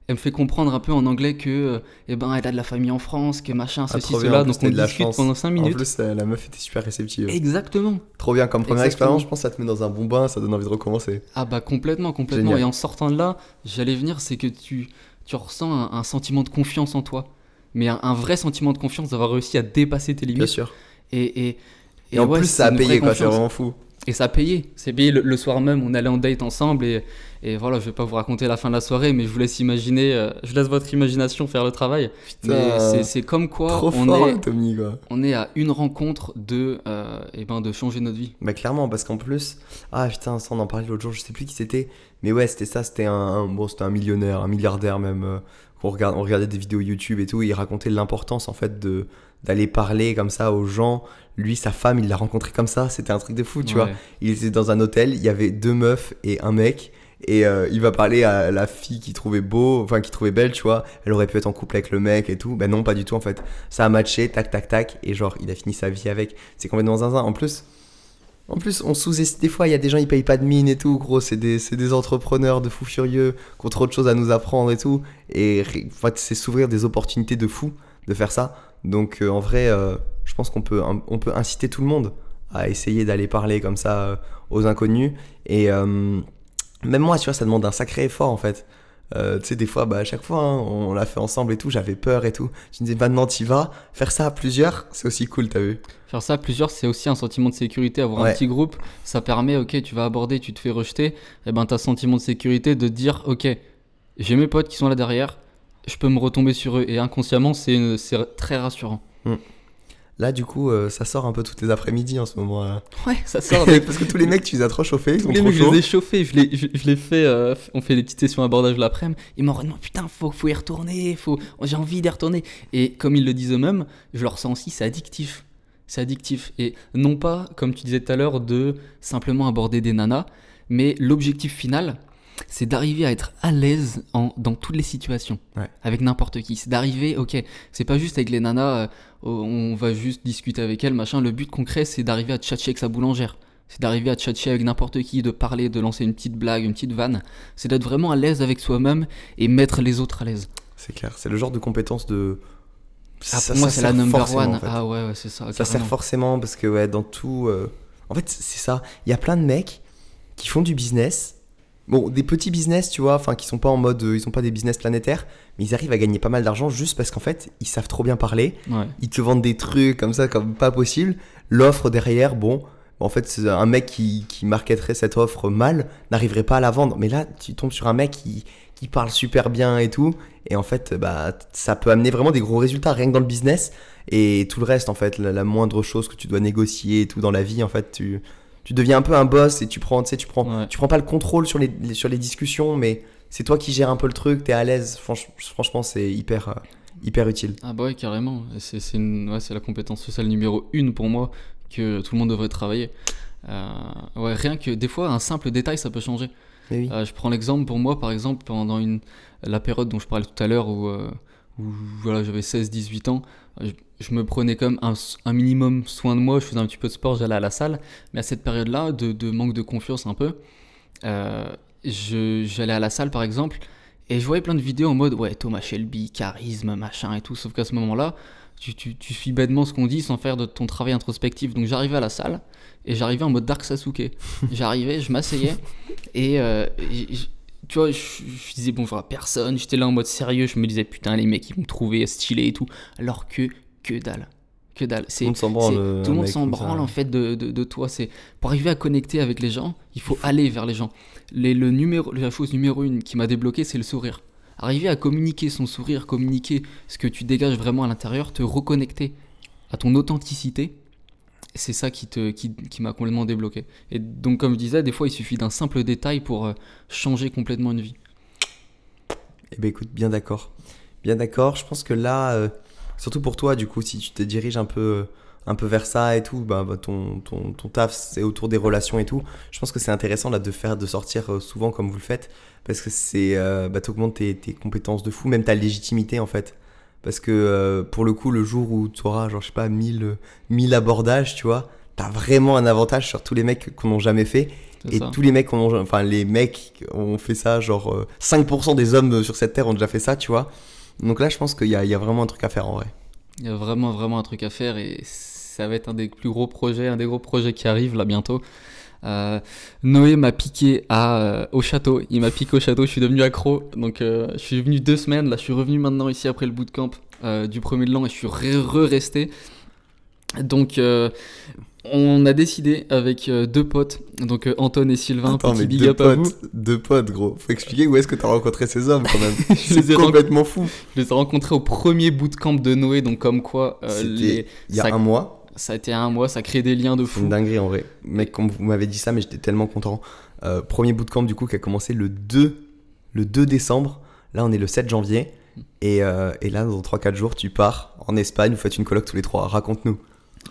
elle me fait comprendre un peu en anglais que, euh, eh ben, elle a de la famille en France, que machin, Ah, ceci, bien, cela. en plus, Donc on de la discute pendant 5 En minutes. plus, euh, la meuf était super réceptive. Exactement. Trop bien, comme première Exactement. expérience, je pense que ça te met dans un bon bain, ça donne envie de recommencer. Ah bah complètement, complètement. Génial. Et en sortant de là, j'allais venir, c'est que tu, tu ressens un, un sentiment de confiance en toi. Mais un, un vrai sentiment de confiance d'avoir réussi à dépasser tes Bien limites. sûr. Et, et, Et, en ouais, plus, ça a payé, quoi, c'est vraiment fou. Et ça a payé. C'est payé le, le soir même, on allait en date ensemble. Et, et voilà, je vais pas vous raconter la fin de la soirée, mais je vous laisse imaginer, euh, je laisse votre imagination faire le travail. Putain, c'est- comme quoi Trop on, fort, est, Tommy, quoi. on est à une rencontre de, euh, eh ben, de changer notre vie. Bah clairement, parce qu'en plus, ah putain, ça on en parlait l'autre jour, je sais plus qui c'était, mais ouais, c'était ça, c'était un, un- bon, c'était un millionnaire, un milliardaire même, euh, on regardait des vidéos YouTube et tout, et il racontait l'importance en fait de d'aller parler comme ça aux gens. Lui, sa femme, il l'a rencontré comme ça, c'était un truc de fou, tu vois. Il était dans un hôtel, il y avait deux meufs et un mec. Et euh, il va parler à la fille qu'il trouvait beau, enfin qu'il trouvait belle, tu vois. Elle aurait pu être en couple avec le mec et tout. Ben non, pas du tout en fait. Ça a matché, tac, tac, tac. Et genre, il a fini sa vie avec. C'est complètement zinzin. En plus, en plus, on sous-estime. Des fois, il y a des gens, ils payent pas de mine et tout, gros. C'est des, des entrepreneurs de fous furieux qui ont trop de choses à nous apprendre et tout. Et en fait, c'est s'ouvrir des opportunités de fou de faire ça. Donc, euh, en vrai, euh, je pense qu'on peut, on peut inciter tout le monde à essayer d'aller parler comme ça euh, aux inconnus. Et même moi, tu vois, ça demande un sacré effort en fait. Euh, tu sais, des fois, bah, à chaque fois, hein, on l'a fait ensemble et tout, j'avais peur et tout. Je me disais, maintenant, t'y vas. Faire ça à plusieurs, c'est aussi cool, t'as vu Faire ça à plusieurs, c'est aussi un sentiment de sécurité. Avoir Ouais. un petit groupe, ça permet, ok, tu vas aborder, tu te fais rejeter, et ben t'as sentiment de sécurité de dire, ok, j'ai mes potes qui sont là derrière, je peux me retomber sur eux. Et inconsciemment, c'est très rassurant. Là, du coup, euh, ça sort un peu toutes les après-midi en ce moment. là. Ouais, ça (laughs) sort. Parce que tous les mecs, tu les as trop chauffés, ils sont Tous les trop mecs, je les ai chauffés, je les, je, je les fais, euh, on fait des petites sessions abordage l'après-midi. Ils m'en redemandent, putain, faut, faut y retourner, faut, j'ai envie d'y retourner. Et comme ils le disent eux-mêmes, je leur sens aussi, c'est addictif. C'est addictif. Et non pas, comme tu disais tout à l'heure, de simplement aborder des nanas, mais l'objectif final, c'est d'arriver à être à l'aise en- dans toutes les situations, Ouais. avec n'importe qui. C'est d'arriver, ok, c'est pas juste avec les nanas, euh, on va juste discuter avec elles, machin. Le but concret, c'est d'arriver à tchatcher avec sa boulangère. C'est d'arriver à tchatcher avec n'importe qui, de parler, de lancer une petite blague, une petite vanne. C'est d'être vraiment à l'aise avec soi-même et mettre les autres à l'aise. C'est clair, c'est le genre de compétence de. Ah, Ça- pour moi, c'est la number one. en fait. Ah ouais, ouais, c'est ça. Ça sert forcément parce que, ouais, dans tout. euh, En fait, c'est ça. Il y a plein de mecs qui font du business. Bon, des petits business, tu vois, enfin, qui sont pas en mode. euh, Ils sont pas des business planétaires, mais ils arrivent à gagner pas mal d'argent juste parce qu'en fait, ils savent trop bien parler. Ouais. Ils te vendent des trucs comme ça, comme pas possible. L'offre derrière, bon. En fait, un mec qui, qui marketerait cette offre mal n'arriverait pas à la vendre. Mais là, tu tombes sur un mec qui, qui parle super bien et tout. Et en fait, bah, ça peut amener vraiment des gros résultats rien que dans le business. Et tout le reste, en fait, la, la moindre chose que tu dois négocier et tout dans la vie, en fait, tu, tu deviens un peu un boss et tu prends, tu sais, tu prends, Ouais. tu prends pas le contrôle sur les, les- sur les discussions, mais c'est toi qui gères un peu le truc, t'es à l'aise. Franch- franchement, c'est hyper, euh, hyper utile. Ah bah ouais, carrément. C'est ouais, la compétence sociale numéro une pour moi que tout le monde devrait travailler. Euh, ouais, rien que des fois, un simple détail, ça peut changer. Oui. Euh, je prends l'exemple pour moi, par exemple, pendant une, la période dont je parlais tout à l'heure où, où voilà, j'avais 16-18 ans, je, je me prenais comme un, un minimum soin de moi, je faisais un petit peu de sport, j'allais à la salle. Mais à cette période-là, de, de manque de confiance un peu, euh, j'allais à la salle par exemple, et je voyais plein de vidéos en mode ouais, Thomas Shelby, charisme, machin et tout, sauf qu'à ce moment-là, tu, tu, tu suis bêtement ce qu'on dit sans faire de ton travail introspectif. Donc j'arrivais à la salle et j'arrivais en mode Dark Sasuke. (laughs) J'arrivais, je m'asseyais et, euh, tu vois, je, je disais bonjour à personne, j'étais là en mode sérieux, je me disais putain, les mecs ils vont me trouver stylé et tout, alors que que dalle. Que dalle. Tout le monde s'en branle. tout un le monde mec s'en comme ça. branle en fait de, de, de toi. C'est pour arriver à connecter avec les gens, il faut aller vers les gens. Les, le numéro, la chose numéro une qui m'a débloqué, c'est le sourire. Arriver à communiquer son sourire, communiquer ce que tu dégages vraiment à l'intérieur, te reconnecter à ton authenticité, c'est ça qui te qui, qui m'a complètement débloqué. Et donc comme je disais, des fois il suffit d'un simple détail pour euh, changer complètement une vie. Eh ben écoute, bien d'accord. Bien d'accord. Je pense que là, euh, surtout pour toi, du coup, si tu te diriges un peu, un peu vers ça et tout, bah, ton, ton, ton taf, c'est autour des relations et tout. Je pense que c'est intéressant là de faire, de sortir euh, souvent comme vous le faites, parce que c'est, euh, bah, tes compétences de fou, même ta légitimité en fait. Parce que euh, pour le coup, le jour où tu auras, genre, je sais pas, 1000, euh, 1000 abordages, tu vois, t'as vraiment un avantage sur tous les mecs qu'on n'a jamais fait. Et ça. tous les mecs, ont, enfin les mecs ont fait ça, genre euh, 5% des hommes euh, sur cette terre ont déjà fait ça, tu vois. Donc là, je pense qu'il y, y a vraiment un truc à faire en vrai. Il y a vraiment, vraiment un truc à faire et ça va être un des plus gros projets, un des gros projets qui arrive là bientôt. Euh, Noé m'a piqué à, euh, au château. Il m'a piqué au château, je suis devenu accro. Donc euh, je suis venu deux semaines, là je suis revenu maintenant ici après le bootcamp du premier de l'an et je suis re- re-resté. Donc on a décidé avec deux potes, donc Anton et Sylvain, Attends, petit mais big deux up à vous. potes, deux potes, gros. Faut expliquer où est-ce que t'as rencontré ces hommes quand même. (laughs) Je les ai C'est complètement fou. Je les ai rencontrés au premier bootcamp de Noé, donc comme quoi les- Il y a ça- un mois, ça a été un mois, ça crée des liens de fou. une dinguerie en vrai. Mec, comme vous m'avez dit ça, mais j'étais tellement content. Euh, premier bootcamp du coup qui a commencé le 2, le 2 décembre. Là, on est le 7 janvier. Et, euh, et là, dans 3-4 jours, tu pars en Espagne, vous faites une coloc tous les trois. Raconte-nous.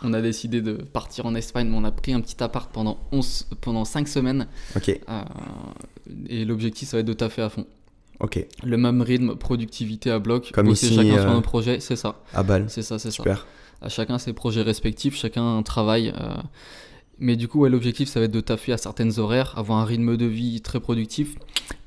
On a décidé de partir en Espagne, mais on a pris un petit appart pendant, 11, pendant 5 semaines. Ok, euh, et l'objectif, ça va être de taffer à fond. ok. Le même rythme, productivité à bloc, Comme ici, chacun sur euh, un projet, c'est ça. À balle. C'est ça, c'est ça. Super. À chacun ses projets respectifs, chacun travaille. euh, mais du coup, l'objectif, ça va être de taffer à certaines horaires, avoir un rythme de vie très productif.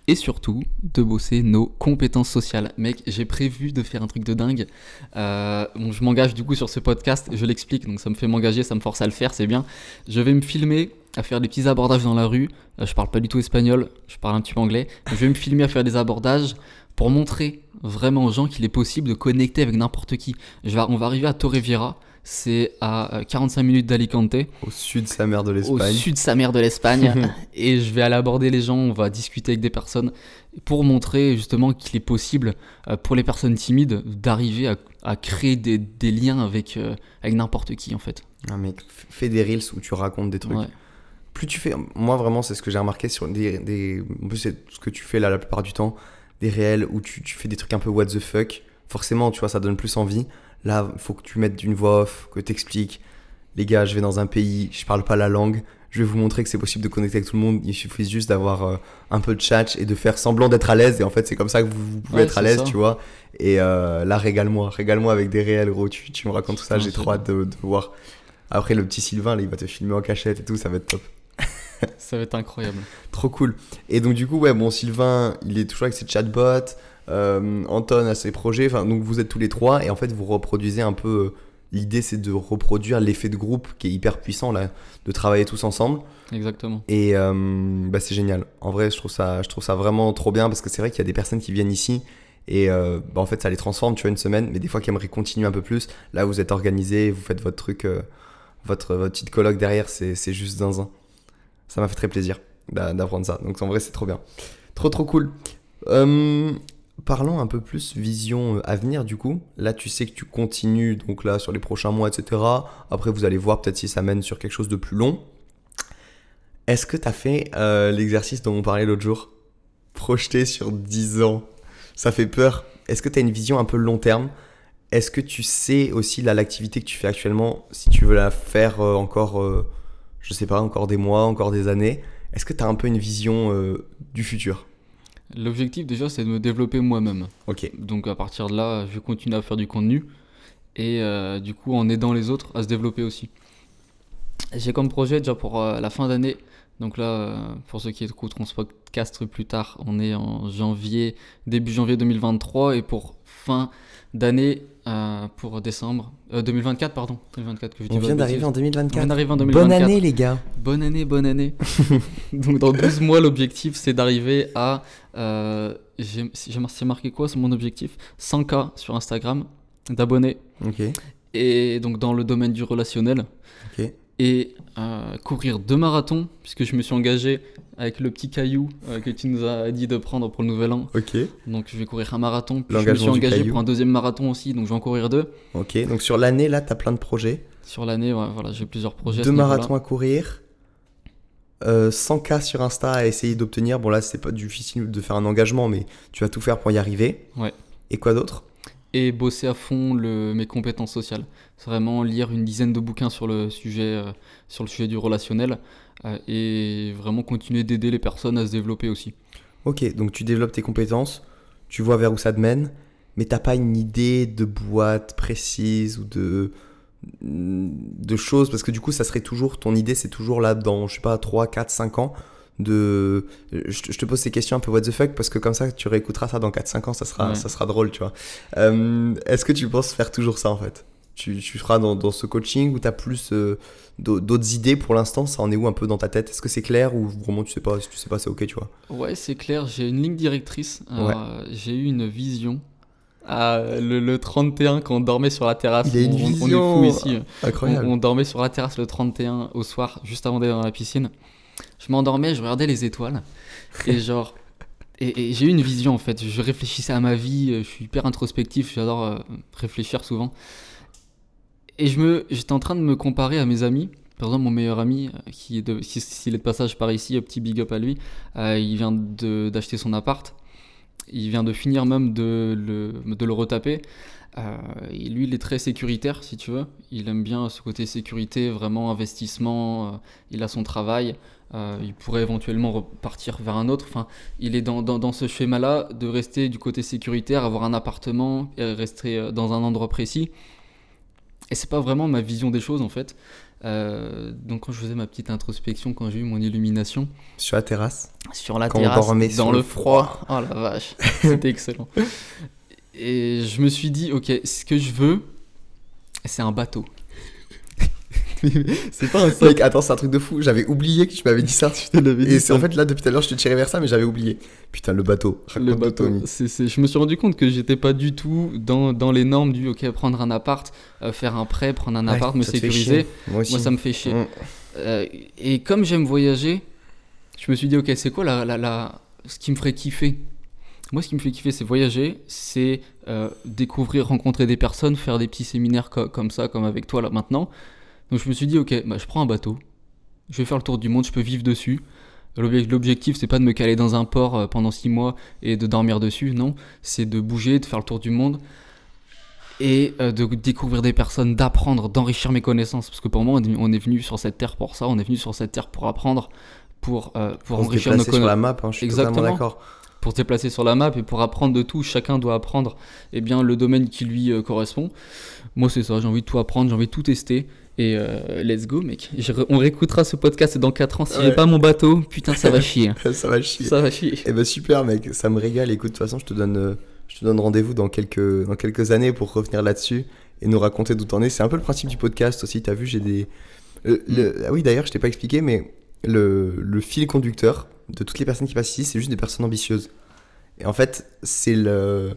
Et surtout, de bosser nos compétences sociales. Mec, j'ai prévu de faire un truc de dingue. Euh, bon, je m'engage du coup sur ce podcast, je l'explique, donc ça me fait m'engager, ça me force à le faire, c'est bien. Je vais me filmer à faire des petits abordages dans la rue. Euh, je parle pas du tout espagnol, je parle un petit peu anglais. Je vais me filmer à faire des abordages pour montrer vraiment aux gens qu'il est possible de connecter avec n'importe qui. Je vais, on va arriver à Torrevieja c'est à euh, 45 minutes d'Alicante, Au sud, sa mère de au l'Espagne. sud sa mère de l'Espagne. (laughs) et je vais aller aborder les gens, on va discuter avec des personnes pour montrer justement qu'il est possible euh, pour les personnes timides d'arriver à, à créer des, des liens avec, euh, avec n'importe qui en fait. Ah, f- fais des reels où tu racontes des trucs. Ouais. Plus tu fais. Moi, vraiment, c'est ce que j'ai remarqué sur des. des... En plus, c'est ce que tu fais là la plupart du temps. Des réels où tu, tu fais des trucs un peu what the fuck. Forcément, tu vois, ça donne plus envie. Là, il faut que tu mettes une voix off, que tu expliques. Les gars, je vais dans un pays, je parle pas la langue. Je vais vous montrer que c'est possible de connecter avec tout le monde. Il suffit juste d'avoir euh, un peu de chat et de faire semblant d'être à l'aise. Et en fait, c'est comme ça que vous, vous pouvez Ouais, être à l'aise, tu vois. Et euh, là, régale-moi. Régale-moi avec des réels, gros. Tu, tu me racontes tout ça. J'ai trop hâte de, de voir. Après, le petit Sylvain, là, il va te filmer en cachette et tout. Ça va être top. (laughs) Ça va être incroyable. Trop cool. Et donc, du coup, ouais, bon, Sylvain, il est toujours avec ses chatbots. Euh, Anton a ses projets. Enfin, donc, vous êtes tous les trois. Et en fait, vous reproduisez un peu. euh, L'idée, c'est de reproduire l'effet de groupe qui est hyper puissant, là, de travailler tous ensemble. Exactement. Et euh, bah, c'est génial. En vrai, je trouve, ça, je trouve ça vraiment trop bien parce que c'est vrai qu'il y a des personnes qui viennent ici et euh, bah, en fait, ça les transforme, tu vois, une semaine, mais des fois qui aimeraient continuer un peu plus. Là, vous êtes organisé, vous faites votre truc, euh, votre, votre petite colloque derrière, c'est c'est juste zinzin. Ça m'a fait très plaisir d'a- d'apprendre ça. Donc en vrai, c'est trop bien. Trop, trop cool. Euh, parlons un peu plus vision euh, avenir du coup. Là, tu sais que tu continues donc là sur les prochains mois, etc. Après, vous allez voir peut-être si ça mène sur quelque chose de plus long. Est-ce que tu as fait euh, l'exercice dont on parlait l'autre jour? Projeté sur 10 ans. Ça fait peur. Est-ce que tu as une vision un peu long terme? Est-ce que tu sais aussi l'activité que tu fais actuellement, si tu veux la faire euh, encore, je sais pas, encore des mois, encore des années, est-ce que tu as un peu une vision euh, du futur? L'objectif déjà, c'est de me développer moi-même. Ok. Donc à partir de là, je vais continuer à faire du contenu et euh, du coup en aidant les autres à se développer aussi. J'ai comme projet déjà pour euh, la fin d'année, donc là pour ceux qui écouteront ce podcast plus tard, on est en janvier, début janvier 2023 et pour fin d'année euh, pour décembre, euh, 2024 pardon, 2024 que je dis On vient d'arriver en On 2024. vient d'arriver en Bonne 2024. année les gars. Bonne année, bonne année. (laughs) Donc dans 12 mois, l'objectif c'est d'arriver à... Euh, j'ai j'ai mar- c'est marqué quoi sur mon objectif? 100K sur Instagram d'abonnés. Ok. Et donc dans le domaine du relationnel. Et euh, courir deux marathons, puisque je me suis engagé avec le petit caillou euh, que tu nous as dit de prendre pour le nouvel an. Ok. Donc je vais courir un marathon. Puis je me suis engagé pour un deuxième marathon aussi, donc je vais en courir deux. Ok. Donc sur l'année là, tu as plein de projets. Sur l'année, ouais, voilà, j'ai plusieurs projets. Deux marathons à courir. euh, 100K sur Insta à essayer d'obtenir. Bon, là, c'est pas difficile de faire un engagement, mais tu vas tout faire pour y arriver. Ouais. Et quoi d'autre? Et bosser à fond mes compétences sociales. C'est vraiment lire une dizaine de bouquins sur le sujet, euh, sur le sujet du relationnel euh, et vraiment continuer d'aider les personnes à se développer aussi. Ok, donc tu développes tes compétences, tu vois vers où ça te mène, mais t'as pas une idée de boîte précise ou de de choses parce que du coup ça serait toujours ton idée c'est toujours là dans je sais pas 3 4 5 ans de je, te- pose ces questions un peu what the fuck parce que comme ça tu réécouteras ça dans 4 5 ans ça sera Ouais. ça sera drôle tu vois Euh, est-ce que tu penses faire toujours ça en fait? Tu, tu feras dans, dans ce coaching ou t'as plus euh, d'au- d'autres idées pour l'instant? Ça en est où un peu dans ta tête? Est-ce que c'est clair ou vraiment tu sais pas si tu sais pas c'est ok tu vois? Ouais, c'est clair, j'ai une ligne directrice. Euh, J'ai eu une vision. Ah, le, le 31, quand on dormait sur la terrasse, Il a une on, on- on vision. est fou ici. On, incroyable on dormait sur la terrasse le 31 au soir, juste avant d'aller dans la piscine. Je m'endormais, je regardais les étoiles. Et (laughs) genre. Et, et j'ai eu une vision en fait. Je réfléchissais à ma vie. euh, Je suis hyper introspectif. J'adore euh, réfléchir souvent. Et je me, j'étais en train de me comparer à mes amis. Par exemple, mon meilleur ami, euh, qui est de, si- s'il est de passage par ici, un petit big up à lui, euh, il vient d'acheter son appart. Il vient de finir même de le, de le retaper. Euh, et lui, il est très sécuritaire, si tu veux. Il aime bien ce côté sécurité, vraiment investissement. il a son travail. Euh, il pourrait éventuellement repartir vers un autre. Enfin, il est dans, dans, dans ce schéma-là de rester du côté sécuritaire, avoir un appartement, et rester euh, dans un endroit précis. Et c'est pas vraiment ma vision des choses en fait. Euh, donc quand je faisais ma petite introspection, quand j'ai eu mon illumination sur la terrasse sur la Quand terrasse, dans sur le le froid, oh la vache, c'était excellent. Et je me suis dit, ok, ce que je veux, c'est un bateau. (laughs) c'est pas un mec, attends, c'est un truc de fou. J'avais oublié que tu m'avais dit ça. Je te l'avais dit, Et c'est en fait là depuis tout à l'heure, je te tirais vers ça, mais j'avais oublié. Putain, le bateau. Le bateau, je me suis rendu compte que j'étais pas du tout dans, dans les normes du ok prendre un appart, euh, faire un prêt, prendre un Ouais, appart, me sécuriser. Moi ça me fait chier. Mm. Euh, et comme j'aime voyager, je me suis dit ok c'est quoi la, la, la- ce qui me ferait kiffer? Moi ce qui me fait kiffer c'est voyager, c'est euh, découvrir, rencontrer des personnes, faire des petits séminaires co- comme ça, comme avec toi là maintenant. Donc je me suis dit ok bah, je prends un bateau, je vais faire le tour du monde, je peux vivre dessus. L'obje- L'objectif, c'est pas de me caler dans un port euh, pendant six mois et de dormir dessus, non. C'est de bouger, de faire le tour du monde et euh, de découvrir des personnes, d'apprendre, d'enrichir mes connaissances. Parce que pour moi, on est- venu sur cette terre pour ça, on est venu sur cette terre pour apprendre, pour, euh, pour On se enrichir nos déplacer sur la connaissances, map, hein, je suis Exactement. totalement d'accord. pour se déplacer sur la map et pour apprendre de tout. Chacun doit apprendre eh bien, le domaine qui lui euh, correspond. Moi, c'est ça, j'ai envie de tout apprendre, j'ai envie de tout tester. Et euh, let's go, mec. On réécoutera ce podcast dans 4 ans. Si Ouais. j'ai pas mon bateau, putain, ça va chier. hein. (laughs) ça va chier. Ça va chier. Eh ben super mec, ça me régale. Écoute, de toute façon, je te donne, euh, je te donne rendez-vous dans quelques, dans quelques années pour revenir là-dessus et nous raconter d'où t'en es. C'est un peu le principe du podcast aussi. T'as vu, j'ai des. le- le- Ah oui, d'ailleurs, je t'ai pas expliqué, mais le, le fil conducteur de toutes les personnes qui passent ici, c'est juste des personnes ambitieuses. Et en fait, c'est le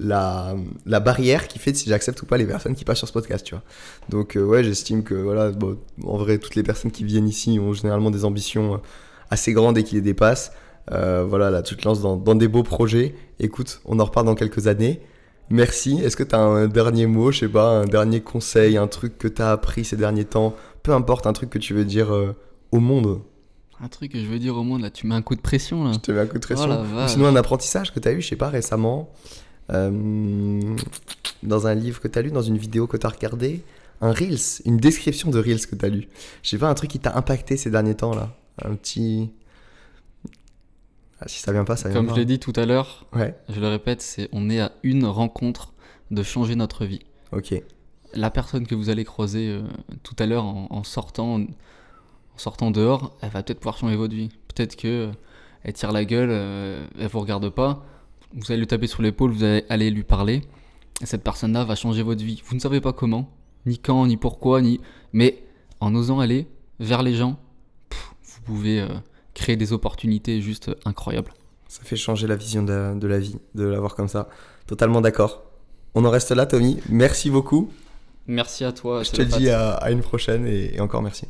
la, la barrière qui fait si j'accepte ou pas les personnes qui passent sur ce podcast, tu vois. Donc euh, ouais, j'estime que voilà, bon, en vrai, toutes les personnes qui viennent ici ont généralement des ambitions euh, assez grandes et qui les dépassent. Euh, voilà, là, tu te lances dans, dans des beaux projets. Écoute, on en reparle dans quelques années. Merci. Est-ce que tu as un dernier mot, je sais pas, un dernier conseil, un truc que tu as appris ces derniers temps? Peu importe, un truc que tu veux dire euh, au monde. Un truc que je veux dire au monde, là, tu mets un coup de pression, là. Je te mets un coup de pression. Oh Ou sinon, un apprentissage que tu as eu, je sais pas, récemment, euh, dans un livre que tu as lu, dans une vidéo que tu as regardé, un Reels, une description de Reels que tu as lu. Je sais pas, un truc qui t'a impacté ces derniers temps, là. Un petit. Ah, si ça vient pas, ça vient Comme pas. je l'ai dit tout à l'heure, Ouais, je le répète, c'est on est à une rencontre de changer notre vie. ok. La personne que vous allez croiser euh, tout à l'heure en, en sortant, en sortant dehors, elle va peut-être pouvoir changer votre vie. Peut-être que euh, elle tire la gueule, euh, elle vous regarde pas. Vous allez lui taper sur l'épaule, vous allez aller lui parler. Et cette personne-là va changer votre vie. Vous ne savez pas comment, ni quand, ni pourquoi, ni. Mais en osant aller vers les gens, pff, vous pouvez euh, créer des opportunités juste incroyables. Ça fait changer la vision de, de la vie, de l'avoir comme ça. Totalement d'accord. On en reste là, Tommy. Merci beaucoup. Merci à toi. Je te dis à, à une prochaine et- et encore merci.